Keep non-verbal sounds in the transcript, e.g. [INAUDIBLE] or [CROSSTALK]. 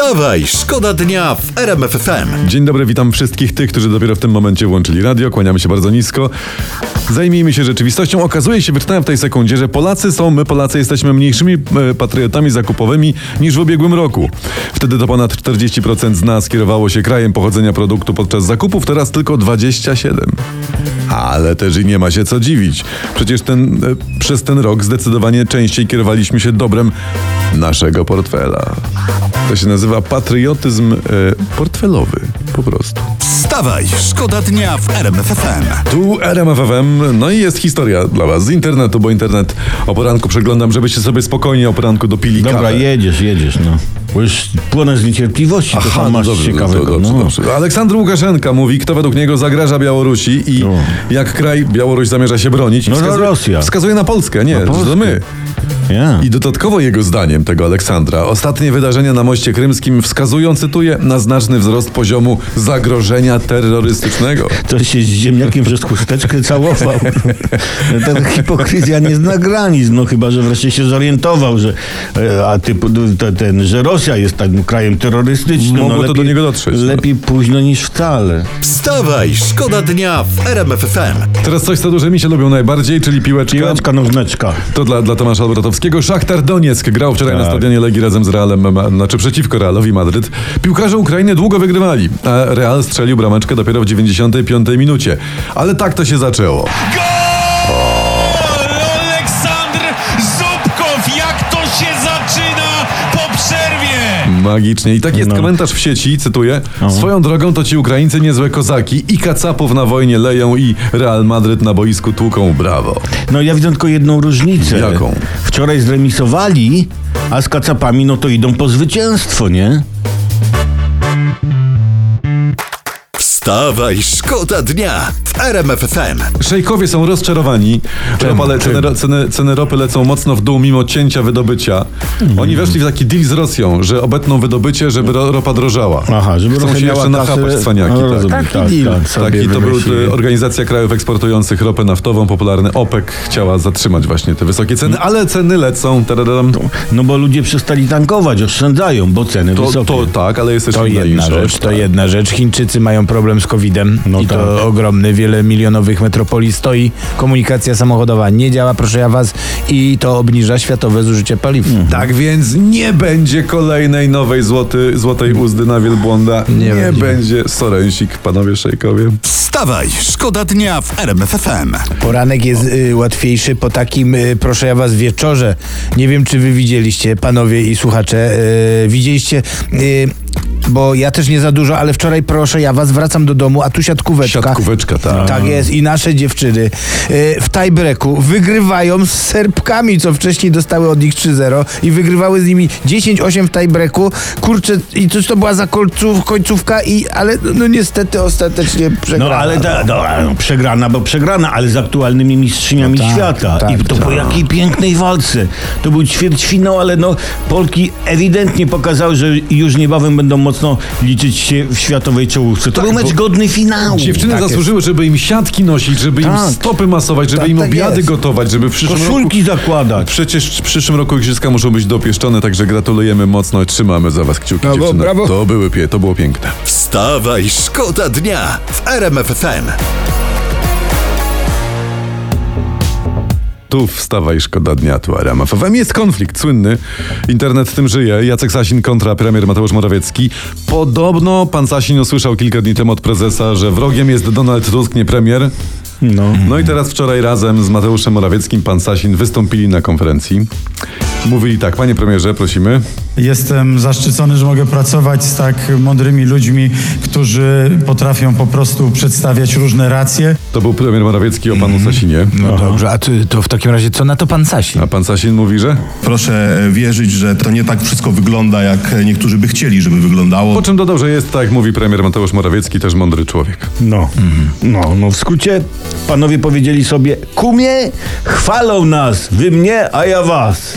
Wstawaj, szkoda dnia w RMF FM. Dzień dobry, witam wszystkich tych, którzy dopiero w tym momencie włączyli radio. Kłaniamy się bardzo nisko. Zajmijmy się rzeczywistością. Okazuje się, wyczytałem w tej sekundzie, że Polacy są, my Polacy jesteśmy mniejszymi e, patriotami zakupowymi niż w ubiegłym roku. Wtedy to ponad 40% z nas kierowało się krajem pochodzenia produktu podczas zakupów, teraz tylko 27%. Ale też i nie ma się co dziwić. Przecież ten, e, przez ten rok zdecydowanie częściej kierowaliśmy się dobrem naszego portfela. To się nazywa patriotyzm e, portfelowy, po prostu. Wstawaj, szkoda dnia w RMF FM. Tu RMF FM, no i jest historia dla was z internetu, bo internet o poranku przeglądam, żebyście sobie spokojnie o poranku dopili Dobra, kawę. jedziesz, jedziesz, no. Bo już płonę z niecierpliwości, to Aha, tam no masz dobrze, ciekawego. no to dobrze, no. dobrze. Aleksandr Łukaszenka mówi, kto według niego zagraża Białorusi i No. jak kraj Białoruś zamierza się bronić. No, no, wskazuje, Rosja. Wskazuje na Polskę, nie, Na że to Polskę. my. Ja. I dodatkowo jego zdaniem, tego Aleksandra, ostatnie wydarzenia na moście krymskim wskazują, cytuję, na znaczny wzrost poziomu zagrożenia terrorystycznego. To się z ziemniakiem przez chusteczkę całował. [LAUGHS] Ten hipokryzja nie zna granic, no chyba, że wreszcie się zorientował, że, e, a typu, te- ten, że Rosja jest takim krajem terrorystycznym. Mogło no to do niego dotrzeć, no. Lepiej późno niż wcale. Wstawaj, szkoda dnia w RMF FM. Teraz coś, co duże mi się lubią najbardziej, czyli piłeczka. Piłeczka nożneczka. To dla, dla Tomasza Albratowskiego. Szachtar Donieck grał wczoraj na Tak. stadionie Legii razem z Realem, znaczy przeciwko Realowi Madryt. Piłkarze Ukrainy długo wygrywali, a Real strzelił brameczkę dopiero w 95 minucie. Ale tak to się zaczęło. Aleksandr Magicznie. I tak jest No. komentarz w sieci, cytuję. Swoją drogą to ci Ukraińcy niezłe kozaki i kacapów na wojnie leją i Real Madryt na boisku tłuką. Brawo. No ja widzę tylko jedną różnicę. Jaką? Wczoraj zremisowali, a z kacapami no to idą po zwycięstwo, nie? Wstawaj, szkoda dnia w RMF FM. Szejkowie są rozczarowani. Ropa le, ceny, ceny, ceny ropy lecą mocno w dół mimo cięcia wydobycia. Oni weszli w taki deal z Rosją, że obetną wydobycie, żeby ro, ropa drożała. Aha, żeby Chcą trochę się jeszcze nachapać cwaniaki. No, tak. rozumiem, Taki deal. sobie Taki to był wymyślili. e, Organizacja Krajów Eksportujących Ropę Naftową, popularny OPEC, chciała zatrzymać właśnie te wysokie ceny, ale ceny lecą. Tadadam. No bo ludzie przestali tankować, oszczędzają, bo ceny To, wysokie. to tak, ale jest też To inna jedna rzecz. rzecz, to jedna rzecz. Chińczycy mają problem z COVID-em No i tak. to ogromny, wiele milionowych metropolii stoi. Komunikacja samochodowa nie działa, proszę ja was, i to obniża światowe zużycie paliw. Tak więc nie będzie kolejnej nowej złoty, złotej uzdy na wielbłąda. Nie, Nie będzie. będzie sorensik, panowie szejkowie. Wstawaj, szkoda dnia w RMF FM. Poranek jest y, łatwiejszy po takim, y, proszę ja was, wieczorze. Nie wiem, czy wy widzieliście, panowie i słuchacze, y, widzieliście... Bo ja też nie za dużo, ale wczoraj proszę ja was wracam do domu, a tu siatkóweczka. Siatkóweczka, tak. Tak jest i nasze dziewczyny y, w tiebreaku wygrywają z Serbkami, co wcześniej dostały od nich 3-0 i wygrywały z nimi 10-8 w tiebreaku. Kurczę, i coś to była za końców, końcówka, i, ale no niestety ostatecznie przegrana. No ale ta, no, no, przegrana, bo przegrana, ale z aktualnymi mistrzyniami No tak, świata. tak, I to tak. po jakiej pięknej walce. To był ćwierćfinał, ale no Polki ewidentnie pokazały, że już niebawem będą mocno liczyć się w światowej czołówce. To Tak, był mecz godny finału. Dziewczyny tak zasłużyły, żeby im siatki nosić, żeby im Tak. stopy masować, żeby Tak, im tak obiady jest. gotować, żeby w przyszłym roku... Koszulki zakładać. Przecież w przyszłym roku igrzyska muszą być dopieszczone, także gratulujemy mocno i trzymamy za was kciuki, Brawo, dziewczyny. brawo. To, były, pie- to było piękne. Wstawaj, szkoda dnia w RMF Tu wstawaj, szkoda dnia, tu RMF FM. Jest konflikt słynny. Internet tym żyje. Jacek Sasin kontra premier Mateusz Morawiecki. Podobno pan Sasin usłyszał kilka dni temu od prezesa, że wrogiem jest Donald Tusk, nie premier. No. No i teraz wczoraj razem z Mateuszem Morawieckim pan Sasin wystąpili na konferencji. Mówili tak, panie premierze, prosimy. Jestem zaszczycony, że mogę pracować z tak mądrymi ludźmi, którzy potrafią po prostu przedstawiać różne racje. To był premier Morawiecki o panu Mhm. Sasinie. No dobrze, a to, to w takim razie co na to pan Sasin? A pan Sasin mówi, że? Proszę e, wierzyć, że to nie tak wszystko wygląda, jak niektórzy by chcieli, żeby wyglądało. Po czym dodał, że jest tak, jak mówi premier Mateusz Morawiecki, też mądry człowiek. No. no, no w skrócie panowie powiedzieli sobie, kumie, chwalą nas, wy mnie, a ja was.